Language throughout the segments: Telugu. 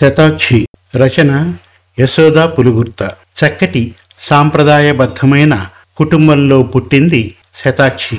శతాక్షి రచన యశోదా పులుగుర్త. చక్కటి సాంప్రదాయబద్ధమైన కుటుంబంలో పుట్టింది శతాక్షి.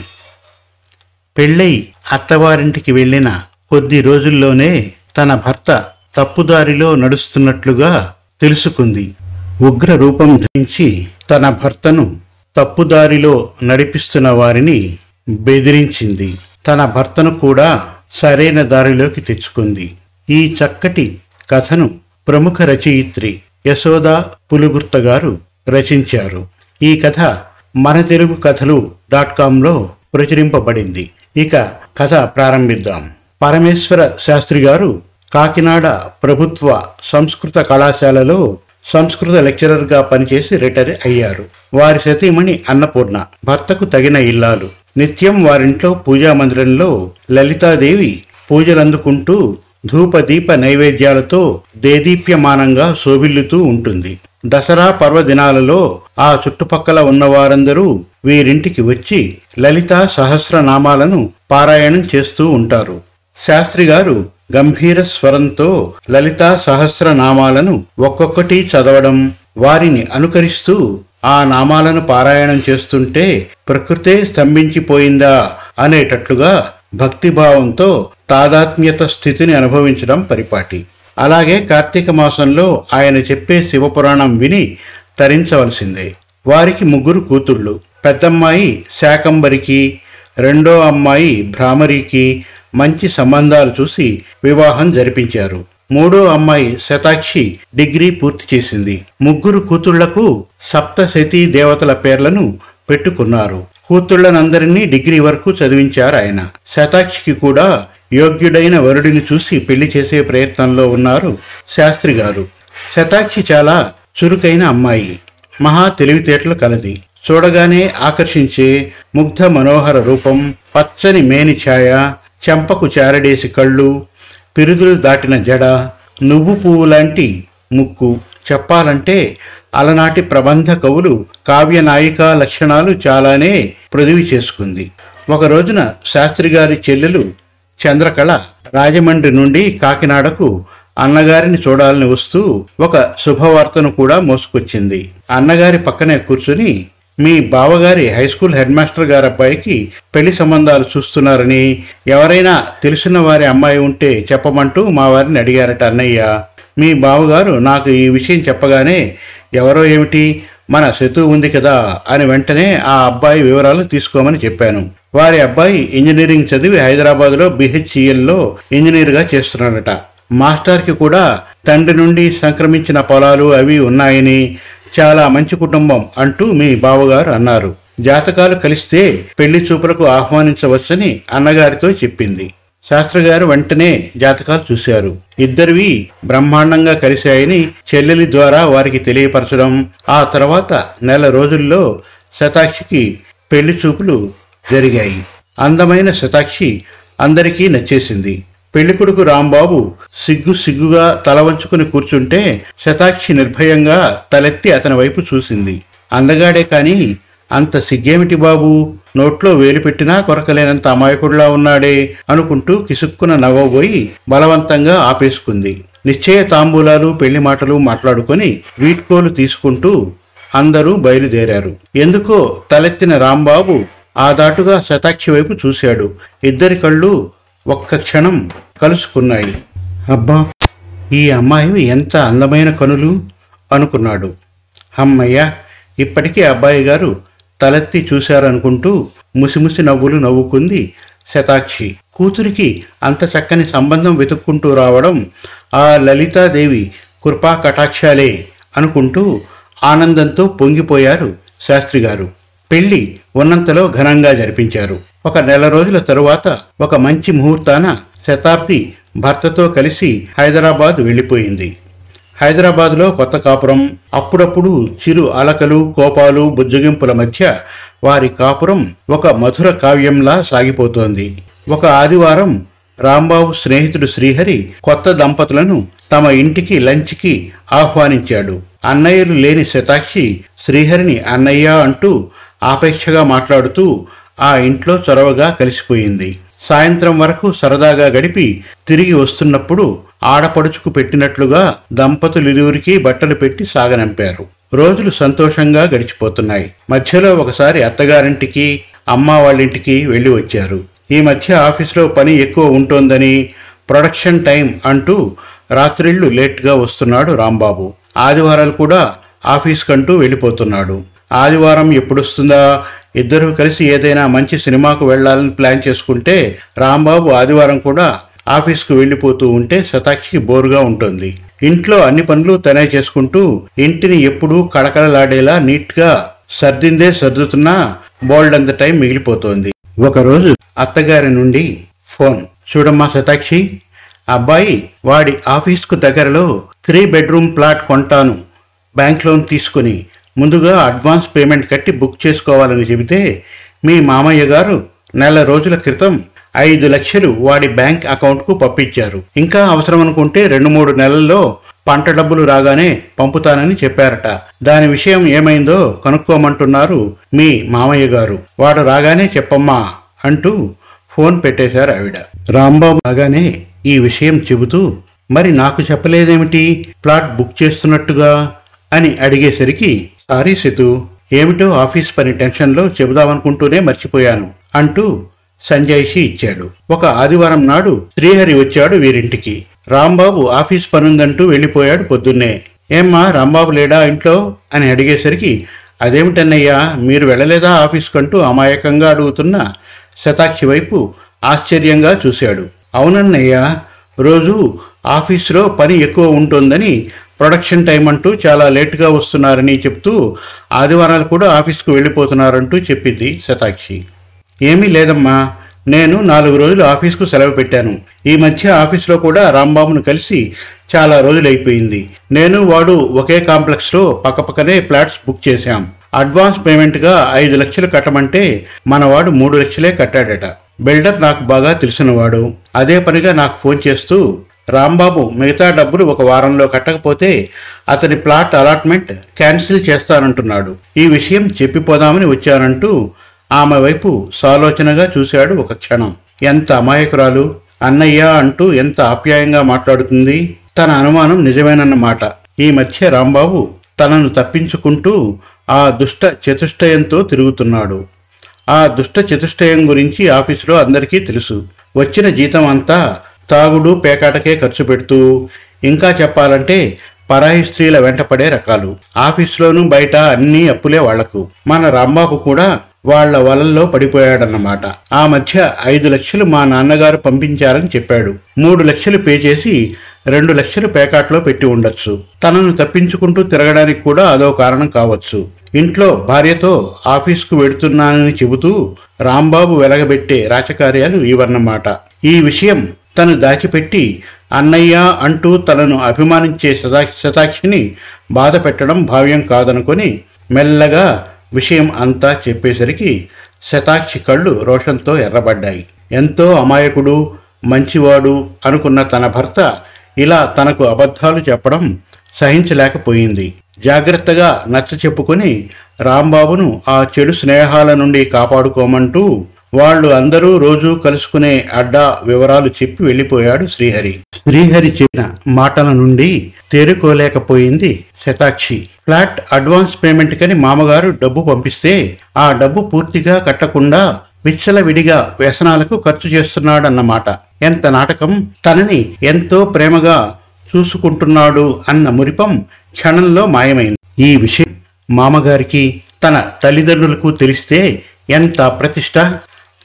పెళ్ళై అత్తవారింటికి వెళ్ళిన కొద్ది రోజుల్లోనే తన భర్త తప్పుదారిలో నడుస్తున్నట్లుగా తెలుసుకుంది. ఉగ్ర రూపం ధరించి తన భర్తను తప్పుదారిలో నడిపిస్తున్న వారిని బెదిరించింది. తన భర్తను కూడా సరైన దారిలోకి తెచ్చుకుంది. ఈ చక్కటి కథను ప్రముఖ రచయిత్రి యశోదా పులుగుర్త గారు రచించారు. ఈ కథ మన తెలుగు కథలు డాట్ కాంలో ప్రచురింపబడింది. ఇక కథ ప్రారంభిద్దాం. పరమేశ్వర శాస్త్రి గారు కాకినాడ ప్రభుత్వ సంస్కృత కళాశాలలో సంస్కృత లెక్చరర్గా పనిచేసి రిటైర్ అయ్యారు. వారి సతీమణి అన్నపూర్ణ భర్తకు తగిన ఇల్లాలు. నిత్యం వారింట్లో పూజా మందిరంలో లలితాదేవి పూజలందుకుంటూ ధూపదీప నైవేద్యాలతో దేదీప్యమానంగా శోభిల్లుతూ ఉంటుంది. దసరా పర్వదినాలలో ఆ చుట్టుపక్కల ఉన్నవారందరూ వీరింటికి వచ్చి లలితా సహస్రనామాలను పారాయణం చేస్తూ ఉంటారు. శాస్త్రి గారు గంభీర స్వరంతో లలితా సహస్రనామాలను ఒక్కొక్కటి చదవడం వారిని అనుకరిస్తూ ఆ నామాలను పారాయణం చేస్తుంటే ప్రకృతే స్తంభించిపోయిందా అనేటట్లుగా భక్తిభావంతో తాదాత్మ్యత స్థితిని అనుభవించడం పరిపాటి. అలాగే కార్తీక మాసంలో ఆయన చెప్పే శివపురాణం విని తరించవలసిందే. వారికి ముగ్గురు కూతుళ్ళు. పెద్దమ్మాయి శాకంబరికి రెండో అమ్మాయి భ్రామరికి మంచి సంబంధాలు చూసి వివాహం జరిపించారు. మూడో అమ్మాయి శతాక్షి డిగ్రీ పూర్తి చేసింది. ముగ్గురు కూతుళ్ళకు సప్తశతీ దేవతల పేర్లను పెట్టుకున్నారు. కూతుళ్ళనందరినీ డిగ్రీ వరకు చదివించారు ఆయన. శతాక్షికి కూడా యోగ్యుడైన వరుడిని చూసి పెళ్ళి చేసే ప్రయత్నంలో ఉన్నారు శాస్త్రి గారు. శతాక్షి చాలా చురుకైన అమ్మాయి. మహా తెలివితేటలు కలది. చూడగానే ఆకర్షించే ముగ్ధ మనోహర రూపం పచ్చని మేని ఛాయ చెంపకు చారడేసి కళ్ళు పిరుదులు దాటిన జడ నువ్వు పువ్వు లాంటి ముక్కు చెప్పాలంటే అలనాటి ప్రబంధ కవులు కావ్య నాయికా లక్షణాలు చాలానే పృథివి చేసుకుంది. ఒక రోజున శాస్త్రి గారి చెల్లెలు చంద్రకళ రాజమండ్రి నుండి కాకినాడకు అన్నగారిని చూడాలని వస్తూ ఒక శుభవార్తను కూడా మోసుకొచ్చింది. అన్నగారి పక్కనే కూర్చుని మీ బావగారి హై స్కూల్ హెడ్ మాస్టర్ గారి అబ్బాయికి పెళ్ళి సంబంధాలు చూస్తున్నారని ఎవరైనా తెలిసిన వారి అమ్మాయి ఉంటే చెప్పమంటూ మా వారిని అడిగారట అన్నయ్య. మీ బావగారు నాకు ఈ విషయం చెప్పగానే ఎవరో ఏమిటి? మన శతు ఉంది కదా అని వెంటనే ఆ అబ్బాయి వివరాలు తీసుకోమని చెప్పాను. వారి అబ్బాయి ఇంజనీరింగ్ చదివి హైదరాబాద్లో బిహెచ్ఈఎల్లో ఇంజనీర్గా చేస్తున్నాడట. మాస్టర్కి కూడా తండ్రి నుండి సంక్రమించిన పొలాలు అవి ఉన్నాయని చాలా మంచి కుటుంబం అంటూ మీ బావగారు అన్నారు. జాతకాలు కలిస్తే పెళ్ళి చూపులకు ఆహ్వానించవచ్చని అన్నగారితో చెప్పింది. శాస్త్రగారు వెంటనే జాతకాలు చూశారు. ఇద్దరివి బ్రహ్మాండంగా కలిశాయని చెల్లెలి ద్వారా వారికి తెలియపరచడం ఆ తర్వాత నెల రోజుల్లో శతాక్షికి పెళ్ళి చూపులు జరిగాయి. అందమైన శతాక్షి అందరికీ నచ్చేసింది. పెళ్ళికొడుకు రాంబాబు సిగ్గు సిగ్గుగా తల వంచుకుని కూర్చుంటే శతాక్షి నిర్భయంగా తలెత్తి అతని వైపు చూసింది. అందగాడే కానీ అంత సిగ్గేమిటి బాబు? నోట్లో వేలు పెట్టినా కొరకలేనంత అమాయకుడిలా ఉన్నాడే అనుకుంటూ కిసుక్కున నవ్వబోయి బలవంతంగా ఆపేసుకుంది. నిశ్చయ తాంబూలాలు పెళ్ళి మాటలు మాట్లాడుకొని వీట్కోలు తీసుకుంటూ అందరూ బయలుదేరారు. ఎందుకో తలెత్తిన రాంబాబు ఆ దాటుగా శతాక్షి వైపు చూశాడు. ఇద్దరి కళ్ళు ఒక్క క్షణం కలుసుకున్నాయి. అబ్బా! ఈ అమ్మాయి ఎంత అందమైన కనులు? అనుకున్నాడు. అమ్మయ్య! ఇప్పటికీ అబ్బాయి గారు తలెత్తి చూశారనుకుంటూ ముసిముసి నవ్వులు నవ్వుకుంది శతాక్షి. కూతురికి అంత చక్కని సంబంధం వెతుక్కుంటూ రావడం ఆ లలితాదేవి కృపా కటాక్షాలే అనుకుంటూ ఆనందంతో పొంగిపోయారు శాస్త్రి గారు పెళ్ళి ఉన్నంతలో ఘనంగా జరిపించారు. ఒక నెల రోజుల తరువాత ఒక మంచి ముహూర్తాన శతాబ్ది భర్తతో కలిసి హైదరాబాద్ వెళ్ళిపోయింది. హైదరాబాద్లో కొత్త కాపురం. అప్పుడప్పుడు చిరు అలకలు కోపాలు బుజ్జగింపుల మధ్య వారి కాపురం ఒక మధుర కావ్యంలా సాగిపోతోంది. ఒక ఆదివారం రాంబాబు స్నేహితుడు శ్రీహరి కొత్త దంపతులను తమ ఇంటికి లంచ్కి ఆహ్వానించాడు. అన్నయ్యలు లేని శతాక్షి శ్రీహరిని అన్నయ్య అంటూ ఆపేక్షగా మాట్లాడుతూ ఆ ఇంట్లో చొరవగా కలిసిపోయింది. సాయంత్రం వరకు సరదాగా గడిపి తిరిగి వస్తున్నప్పుడు ఆడపడుచుకు పెట్టినట్లుగా దంపతులిరువురికి బట్టలు పెట్టి సాగనంపారు. రోజులు సంతోషంగా గడిచిపోతున్నాయి. మధ్యలో ఒకసారి అత్తగారింటికి అమ్మ వాళ్ళింటికి వెళ్ళి వచ్చారు. ఈ మధ్య ఆఫీసులో పని ఎక్కువ ఉంటోందని ప్రొడక్షన్ టైం అంటూ రాత్రిళ్ళు లేట్గా వస్తున్నాడు రాంబాబు. ఆదివారాలు కూడా ఆఫీస్ కంటూ వెళ్ళిపోతున్నాడు. ఆదివారం ఎప్పుడొస్తుందా ఇద్దరూ కలిసి ఏదైనా మంచి సినిమాకు వెళ్ళాలని ప్లాన్ చేసుకుంటే రాంబాబు ఆదివారం కూడా ఆఫీస్కు వెళ్ళిపోతూ ఉంటే శతాక్షికి బోరుగా ఉంటుంది. ఇంట్లో అన్ని పనులు తనే చేసుకుంటూ ఇంటిని ఎప్పుడూ కళకళలాడేలా నీట్గా సర్దిందే సర్దుతున్నా బోల్డంత టైం మిగిలిపోతోంది. ఒకరోజు అత్తగారి నుండి ఫోన్. చూడమ్మా శతాక్షి అబ్బాయి వాడి ఆఫీస్కు దగ్గరలో త్రీ బెడ్రూమ్ ప్లాట్ కొంటాను. బ్యాంక్ లోన్ తీసుకుని ముందుగా అడ్వాన్స్ పేమెంట్ కట్టి బుక్ చేసుకోవాలని చెబితే మీ మామయ్య గారు నెల రోజుల క్రితం ఐదు లక్షలు వాడి బ్యాంక్ అకౌంట్కు పంపించారు. ఇంకా అవసరం అనుకుంటే రెండు మూడు నెలల్లో పంట డబ్బులు రాగానే పంపుతానని చెప్పారట. దాని విషయం ఏమైందో కనుక్కోమంటున్నారు మీ మామయ్య గారు. వాడు రాగానే చెప్పమ్మా అంటూ ఫోన్ పెట్టేశారు ఆవిడ. రాంబాబు రాగానే ఈ విషయం చెబుతూ మరి నాకు చెప్పలేదేమిటి? ప్లాట్ బుక్ చేస్తున్నట్టుగా? అని అడిగేసరికి సారీ సితు ఏమిటో ఆఫీస్ పని టెన్షన్లో చెబుదామనుకుంటూనే మర్చిపోయాను అంటూ సంజయ్షి ఇచ్చాడు. ఒక ఆదివారం నాడు శ్రీహరి వచ్చాడు వీరింటికి. రాంబాబు ఆఫీస్ పనుందంటూ వెళ్ళిపోయాడు పొద్దున్నే. ఏమ్మా రాంబాబు లేడా ఇంట్లో? అని అడిగేసరికి అదేమిటన్నయ్యా మీరు వెళ్ళలేదా ఆఫీస్కంటూ అమాయకంగా అడుగుతున్న శతాక్షి వైపు ఆశ్చర్యంగా చూశాడు. అవునన్నయ్యా రోజు ఆఫీస్లో పని ఎక్కువ ఉంటుందని ప్రొడక్షన్ టైం అంటూ చాలా లేట్గా వస్తున్నారని చెప్తూ ఆదివారాలు కూడా ఆఫీస్కు వెళ్ళిపోతున్నారంటూ చెప్పింది శతాక్షి. ఏమీ లేదమ్మా నేను నాలుగు రోజులు ఆఫీస్కు సెలవు పెట్టాను. ఈ మధ్య ఆఫీస్లో కూడా రాంబాబును కలిసి చాలా రోజులైపోయింది. నేను వాడు ఒకే కాంప్లెక్స్లో పక్కపక్కనే ఫ్లాట్స్ బుక్ చేశాం. అడ్వాన్స్ పేమెంట్గా ఐదు లక్షలు కట్టమంటే మనవాడు మూడు లక్షలే కట్టాడట. బిల్డర్ నాకు బాగా తెలిసినవాడు. అదే పనిగా నాకు ఫోన్ చేస్తూ రాంబాబు మిగతా డబ్బులు ఒక వారంలో కట్టకపోతే అతని ప్లాట్ అలాట్మెంట్ క్యాన్సిల్ చేస్తానంటున్నాడు. ఈ విషయం చెప్పిపోదామని వచ్చానంటూ ఆమె వైపు సాలోచనగా చూశాడు ఒక క్షణం. ఎంత అమాయకురాలు అన్నయ్య అంటూ ఎంత ఆప్యాయంగా మాట్లాడుతుంది? తన అనుమానం నిజమేనన్నమాట. ఈ మధ్య రాంబాబు తనను తప్పించుకుంటూ ఆ దుష్ట చతుష్టయంతో తిరుగుతున్నాడు. ఆ దుష్ట చతుష్టయం గురించి ఆఫీసులో అందరికీ తెలుసు. వచ్చిన జీతం అంతా తాగుడు పేకాటకే ఖర్చు పెడుతూ ఇంకా చెప్పాలంటే పరాయి స్త్రీల వెంటపడే రకాలు. ఆఫీసులోనూ బయట అన్నీ అప్పులే వాళ్ళకు. మన రాంబాబు కూడా వాళ్ళ వలల్లో పడిపోయాడన్నమాట. ఆ మధ్య ఐదు లక్షలు మా నాన్నగారు పంపించారని చెప్పాడు. మూడు లక్షలు పే చేసి రెండు లక్షలు పేకాట్లో పెట్టి ఉండొచ్చు. తనను తప్పించుకుంటూ తిరగడానికి కూడా అదో కారణం కావచ్చు. ఇంట్లో భార్యతో ఆఫీస్కు వెడుతున్నానని చెబుతూ రాంబాబు వెలగబెట్టే రాచకార్యాలు ఇవన్నమాట. ఈ విషయం తను దాచిపెట్టి అన్నయ్య అంటూ తనను అభిమానించే శతా శతాక్షిని బాధ పెట్టడం భావ్యం కాదనుకొని మెల్లగా విషయం అంతా చెప్పేసరికి శతాక్షి కళ్ళు రోషంతో ఎర్రబడ్డాయి. ఎంతో అమాయకుడు మంచివాడు అనుకున్న తన భర్త ఇలా తనకు అబద్ధాలు చెప్పడం సహించలేకపోయింది. జాగ్రత్తగా నచ్చ చెప్పుకొని రాంబాబును ఆ చెడు స్నేహాల నుండి కాపాడుకోమంటూ వాళ్ళు అందరూ రోజూ కలుసుకునే అడ్డా వివరాలు చెప్పి వెళ్ళిపోయాడు శ్రీహరి. శ్రీహరి చెప్పిన మాటల నుండి తేరుకోలేకపోయింది శతాక్షి. ఫ్లాట్ అడ్వాన్స్ పేమెంట్ కని మామగారు డబ్బు పంపిస్తే ఆ డబ్బు పూర్తిగా కట్టకుండా విచ్చలవిడిగా వ్యసనాలకు ఖర్చు చేస్తున్నాడన్నమాట. ఎంత నాటకం? తనని ఎంతో ప్రేమగా చూసుకుంటున్నాడు అన్న మురిపం క్షణంలో మాయమైంది. ఈ విషయం మామగారికి తన తల్లిదండ్రులకు తెలిస్తే ఎంత ప్రతిష్ట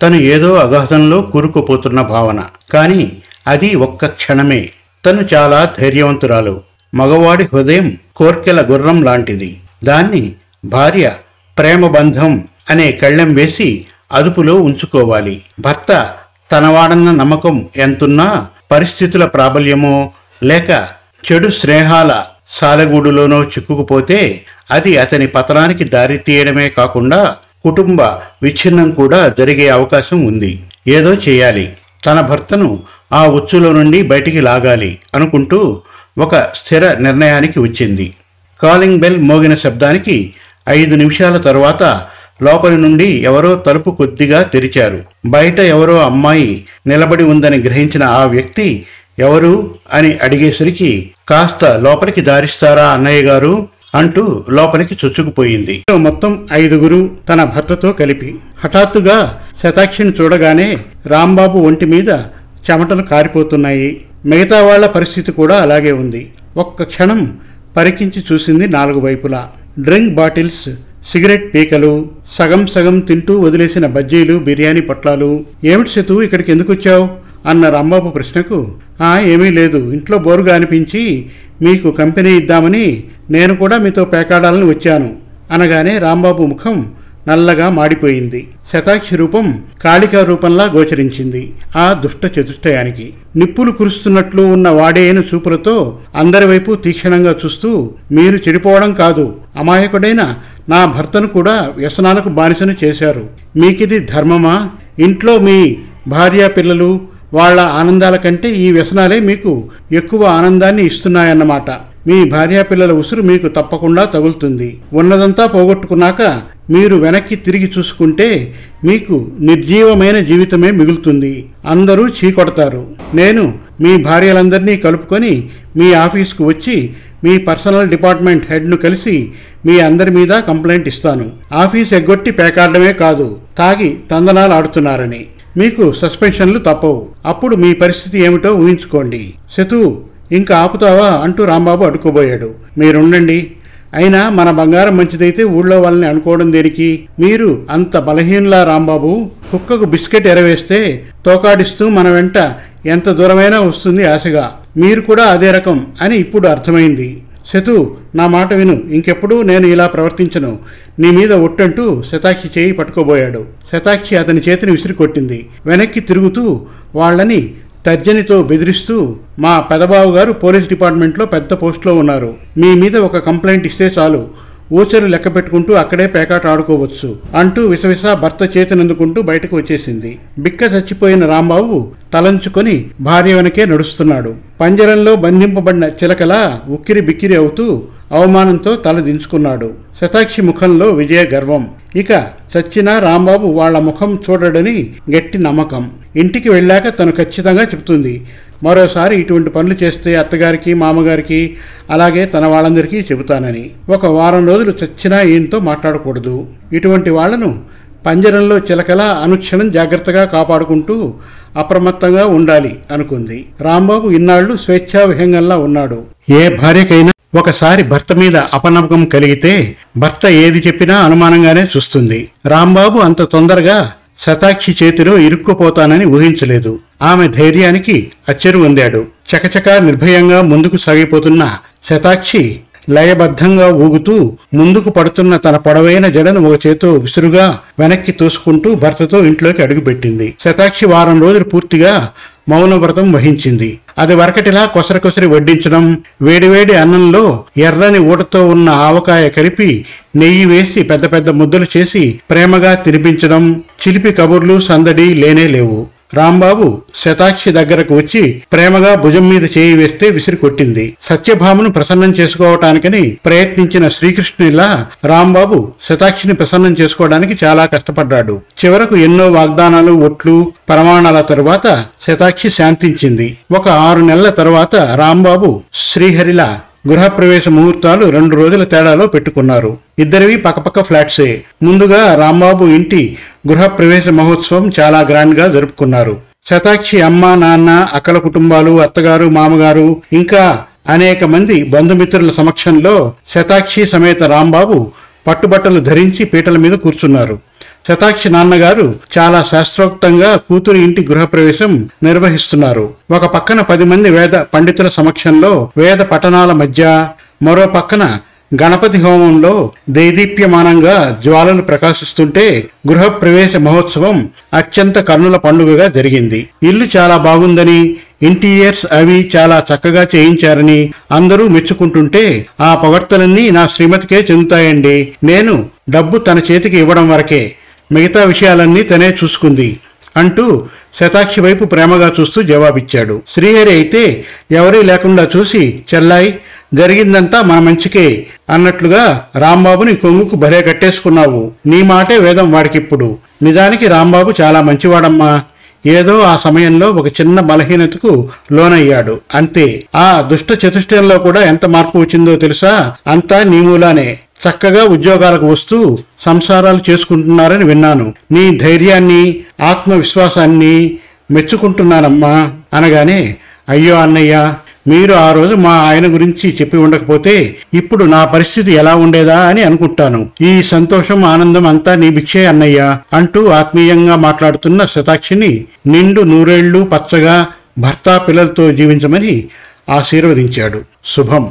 తను ఏదో అగాధంలో కూరుకుపోతున్న భావన. కానీ అది ఒక్క క్షణమే. తను చాలా ధైర్యవంతురాలు. మగవాడి హృదయం కోర్కెల గుర్రం లాంటిది. దాన్ని భార్య ప్రేమ బంధం అనే కళ్ళెం వేసి అదుపులో ఉంచుకోవాలి. భర్త తనవాడన్న నమ్మకం ఎంతున్నా పరిస్థితుల ప్రాబల్యమో లేక చెడు స్నేహాల సాలెగూడులోనో చిక్కుకుపోతే అది అతని పతనానికి దారి తీయడమే కాకుండా కుటుంబ విచ్ఛిన్నం కూడా జరిగే అవకాశం ఉంది. ఏదో చేయాలి. తన భర్తను ఆ ఉచ్చులో నుండి బయటికి లాగాలి అనుకుంటూ ఒక స్థిర నిర్ణయానికి వచ్చింది. కాలింగ్ బెల్ మోగిన శబ్దానికి ఐదు నిమిషాల తరువాత లోపలి నుండి ఎవరో తలుపు కొద్దిగా తెరిచారు. బయట ఎవరో అమ్మాయి నిలబడి ఉందని గ్రహించిన ఆ వ్యక్తి ఎవరు? అని అడిగేసరికి కాస్త లోపలికి దారిస్తారా అన్నయ్య గారు? అంటూ లోపలికి చొచ్చుకుపోయింది. మొత్తం ఐదుగురు తన భర్తతో కలిపి హఠాత్తుగా శతాక్షిని చూడగానే రాంబాబు ఒంటి మీద చెమటలు కారిపోతున్నాయి. మిగతా వాళ్ళ పరిస్థితి కూడా అలాగే ఉంది. ఒక్క క్షణం పరికించి చూసింది నాలుగు వైపులా. డ్రింక్ బాటిల్స్ సిగరెట్ పీకలు సగం సగం తింటూ వదిలేసిన బజ్జీలు బిర్యానీ పొట్లాలు. ఏమిటి సెతు ఇక్కడికి ఎందుకు వచ్చావు? అన్న రాంబాబు ప్రశ్నకు ఆ ఏమీ లేదు. ఇంట్లో బోరుగా అనిపించి మీకు కంపెనీ ఇద్దామని నేను కూడా మీతో పేకాడాలని వచ్చాను. అనగానే రాంబాబు ముఖం నల్లగా మాడిపోయింది. శతాక్షి రూపం కాళికా రూపంలా గోచరించింది ఆ దుష్ట చతుష్టయానికి. నిప్పులు కురుస్తున్నట్లు ఉన్న వాడేయని చూపులతో అందరి వైపు తీక్షణంగా చూస్తూ మీరు చెడిపోవడం కాదు అమాయకుడైన నా భర్తను కూడా వ్యసనాలకు బానిసను చేశారు. మీకిది ధర్మమా? ఇంట్లో మీ భార్య పిల్లలు వాళ్ళ ఆనందాల కంటే ఈ వ్యసనాలే మీకు ఎక్కువ ఆనందాన్ని ఇస్తున్నాయన్నమాట. మీ భార్యాపిల్లల ఉసురు మీకు తప్పకుండా తగులుతుంది. ఉన్నదంతా పోగొట్టుకున్నాక మీరు వెనక్కి తిరిగి చూసుకుంటే మీకు నిర్జీవమైన జీవితమే మిగులుతుంది. అందరూ చీకొడతారు. నేను మీ భార్యలందరినీ కలుపుకొని మీ ఆఫీస్కు వచ్చి మీ పర్సనల్ డిపార్ట్మెంట్ హెడ్ను కలిసి మీ అందరి మీద కంప్లైంట్ ఇస్తాను. ఆఫీస్ ఎగ్గొట్టి పేకాడమే కాదు తాగి తందనాలు ఆడుతున్నారని. మీకు సస్పెన్షన్లు తప్పవు. అప్పుడు మీ పరిస్థితి ఏమిటో ఊహించుకోండి. సెతు ఇంకా ఆపుతావా అంటూ రాంబాబు అడుకోబోయాడు మీరుండండి. అయినా మన బంగారం మంచిదైతే ఊళ్ళో వాళ్ళని అనుకోవడం దేనికి? మీరు అంత బలహీనులా రాంబాబు కుక్కకు బిస్కెట్ ఎరవేస్తే తోకాడిస్తూ మన వెంట ఎంత దూరమైనా వస్తుంది ఆశగా. మీరు కూడా అదే రకం అని ఇప్పుడు అర్థమైంది. శతు నా మాట విను. ఇంకెప్పుడూ నేను ఇలా ప్రవర్తించను. నీ మీద ఒట్టంటూ శతాక్షి చేయి పట్టుకోబోయాడు. శతాక్షి అతని చేతిని విసిరి కొట్టింది వెనక్కి తిరుగుతూ వాళ్ళని తర్జనితో బెదిరిస్తూ మా పెదబాబు గారు పోలీస్ డిపార్ట్మెంట్లో పెద్ద పోస్ట్లో ఉన్నారు. మీ మీద ఒక కంప్లైంట్ ఇస్తే చాలు. ఊచరు లెక్క పెట్టుకుంటూ అక్కడే పేకాట ఆడుకోవచ్చు అంటూ విసవిస భర్త చేతినందుకుంటూ బయటకు వచ్చేసింది. బిక్క చచ్చిపోయిన రాంబాబు తలంచుకొని భార్య వెనకే నడుస్తున్నాడు. పంజరంలో బంధింపబడిన చిలకలా ఉక్కిరి బిక్కిరి అవుతూ అవమానంతో తల దించుకున్నాడు. శతాక్షి ముఖంలో విజయ గర్వం. ఇక చచ్చిన రాంబాబు వాళ్ళ ముఖం చూడడని గట్టి నమ్మకం. ఇంటికి వెళ్ళాక తను ఖచ్చితంగా చెబుతుంది మరోసారి ఇటువంటి పనులు చేస్తే అత్తగారికి మామగారికి అలాగే తన వాళ్ళందరికీ చెబుతానని. ఒక వారం రోజులు చచ్చినా ఈయనతో మాట్లాడకూడదు. ఇటువంటి వాళ్ళను పంజరంలో చిలకలా అనుక్షణం జాగ్రత్తగా కాపాడుకుంటూ అప్రమత్తంగా ఉండాలి అనుకుంది. రాంబాబు ఇన్నాళ్ళు స్వేచ్ఛావిహంగంలా ఉన్నాడు. ఏ భార్యకైనా ఒకసారి భర్త మీద అపనమ్మకం కలిగితే భర్త ఏది చెప్పినా అనుమానంగానే చూస్తుంది. రాంబాబు అంత తొందరగా శతాక్షి చేతిలో ఇరుక్కుపోతానని ఊహించలేదు. ఆమె ధైర్యానికి అచ్చెరు పొందాడు చకచకా నిర్భయంగా ముందుకు సాగిపోతున్న శతాక్షి లయబద్ధంగా ఊగుతూ ముందుకు పడుతున్న తన పొడవైన జడను ఒక చేతో విసురుగా వెనక్కి తోసుకుంటూ భర్తతో ఇంట్లోకి అడుగుపెట్టింది. శతాక్షి వారం రోజులు పూర్తిగా మౌనవ్రతం వహించింది. అది వరకటిలా కొసరకొసరి వడ్డించడం వేడివేడి అన్నంలో ఎర్రని ఊటతో ఉన్న ఆవకాయ కలిపి నెయ్యి వేసి పెద్ద పెద్ద ముద్దలు చేసి ప్రేమగా తినిపించడం చిలిపి కబుర్లు సందడి లేనే లేవు. రాంబాబు శతాక్షి దగ్గరకు వచ్చి ప్రేమగా భుజం మీద చేయి వేస్తే విసిరి కొట్టింది. సత్యభామను ప్రసన్నం చేసుకోవటానికని ప్రయత్నించిన శ్రీకృష్ణునిలా రాంబాబు శతాక్షిని ప్రసన్నం చేసుకోవడానికి చాలా కష్టపడ్డాడు. చివరకు ఎన్నో వాగ్దానాలు ఒట్లు ప్రమాణాల తరువాత శతాక్షి శాంతించింది. ఒక ఆరు నెలల తరువాత రాంబాబు శ్రీహరిలా గృహప్రవేశ ముహూర్తాలు రెండు రోజుల తేడాలో పెట్టుకున్నారు. ఇద్దరివి పక్కపక్క ఫ్లాట్సే. ముందుగా రాంబాబు ఇంటి గృహప్రవేశ మహోత్సవం చాలా గ్రాండ్గా జరుపుకున్నారు. శతాక్షి అమ్మ నాన్న అక్కల కుటుంబాలు అత్తగారు మామగారు ఇంకా అనేక మంది బంధుమిత్రుల సమక్షంలో శతాక్షి సమేత రాంబాబు పట్టుబట్టలు ధరించి పీటల మీద కూర్చున్నారు. శతాక్షి నాన్నగారు చాలా శాస్త్రోక్తంగా కూతురి ఇంటి గృహప్రవేశం నిర్వహిస్తున్నారు. ఒక పక్కన పది మంది వేద పండితుల సమక్షంలో వేద పఠనాల మధ్య మరో పక్కన గణపతి హోమంలో దేదీప్యమానంగా జ్వాలలు ప్రకాశిస్తుంటే గృహప్రవేశ మహోత్సవం అత్యంత కన్నుల పండుగగా జరిగింది. ఇల్లు చాలా బాగుందని ఇంటీరియర్స్ అవి చాలా చక్కగా చేయించారని అందరూ మెచ్చుకుంటుంటే ఆ పొగడ్తలన్నీ నా శ్రీమతికే చెందుతాయండి. నేను డబ్బు తన చేతికి ఇవ్వడం వరకే. మిగతా విషయాలన్నీ తనే చూసుకుంది అంటూ శతాక్షి వైపు ప్రేమగా చూస్తూ జవాబిచ్చాడు. శ్రీహరి అయితే ఎవరీ లేకుండా చూసి చెల్లాయి జరిగిందంతా మన మంచికే అన్నట్లుగా రాంబాబుని కొంగుకు భలే కట్టేసుకున్నావు. నీ మాటే వేదం వాడికిప్పుడు. నిజానికి రాంబాబు చాలా మంచివాడమ్మా. ఏదో ఆ సమయంలో ఒక చిన్న బలహీనతకు లోనయ్యాడు. అంతే. ఆ దుష్ట చతుష్టయంలో కూడా ఎంత మార్పు వచ్చిందో తెలుసా? అంతా నీ మూలానే. చక్కగా ఉద్యోగాలకు వస్తూ సంసారాలు చేసుకుంటున్నారని విన్నాను. నీ ధైర్యాన్ని ఆత్మవిశ్వాసాన్ని మెచ్చుకుంటున్నానమ్మా అనగానే అయ్యో అన్నయ్య మీరు ఆ రోజు మా ఆయన గురించి చెప్పి ఉండకపోతే ఇప్పుడు నా పరిస్థితి ఎలా ఉండేదా అని అనుకుంటాను. ఈ సంతోషం ఆనందం అంతా నీ భిక్షే అన్నయ్య అంటూ ఆత్మీయంగా మాట్లాడుతున్న శతాక్షిని నిండు నూరేళ్ళు పచ్చగా భర్త పిల్లలతో జీవించమని ఆశీర్వదించాడు. శుభం.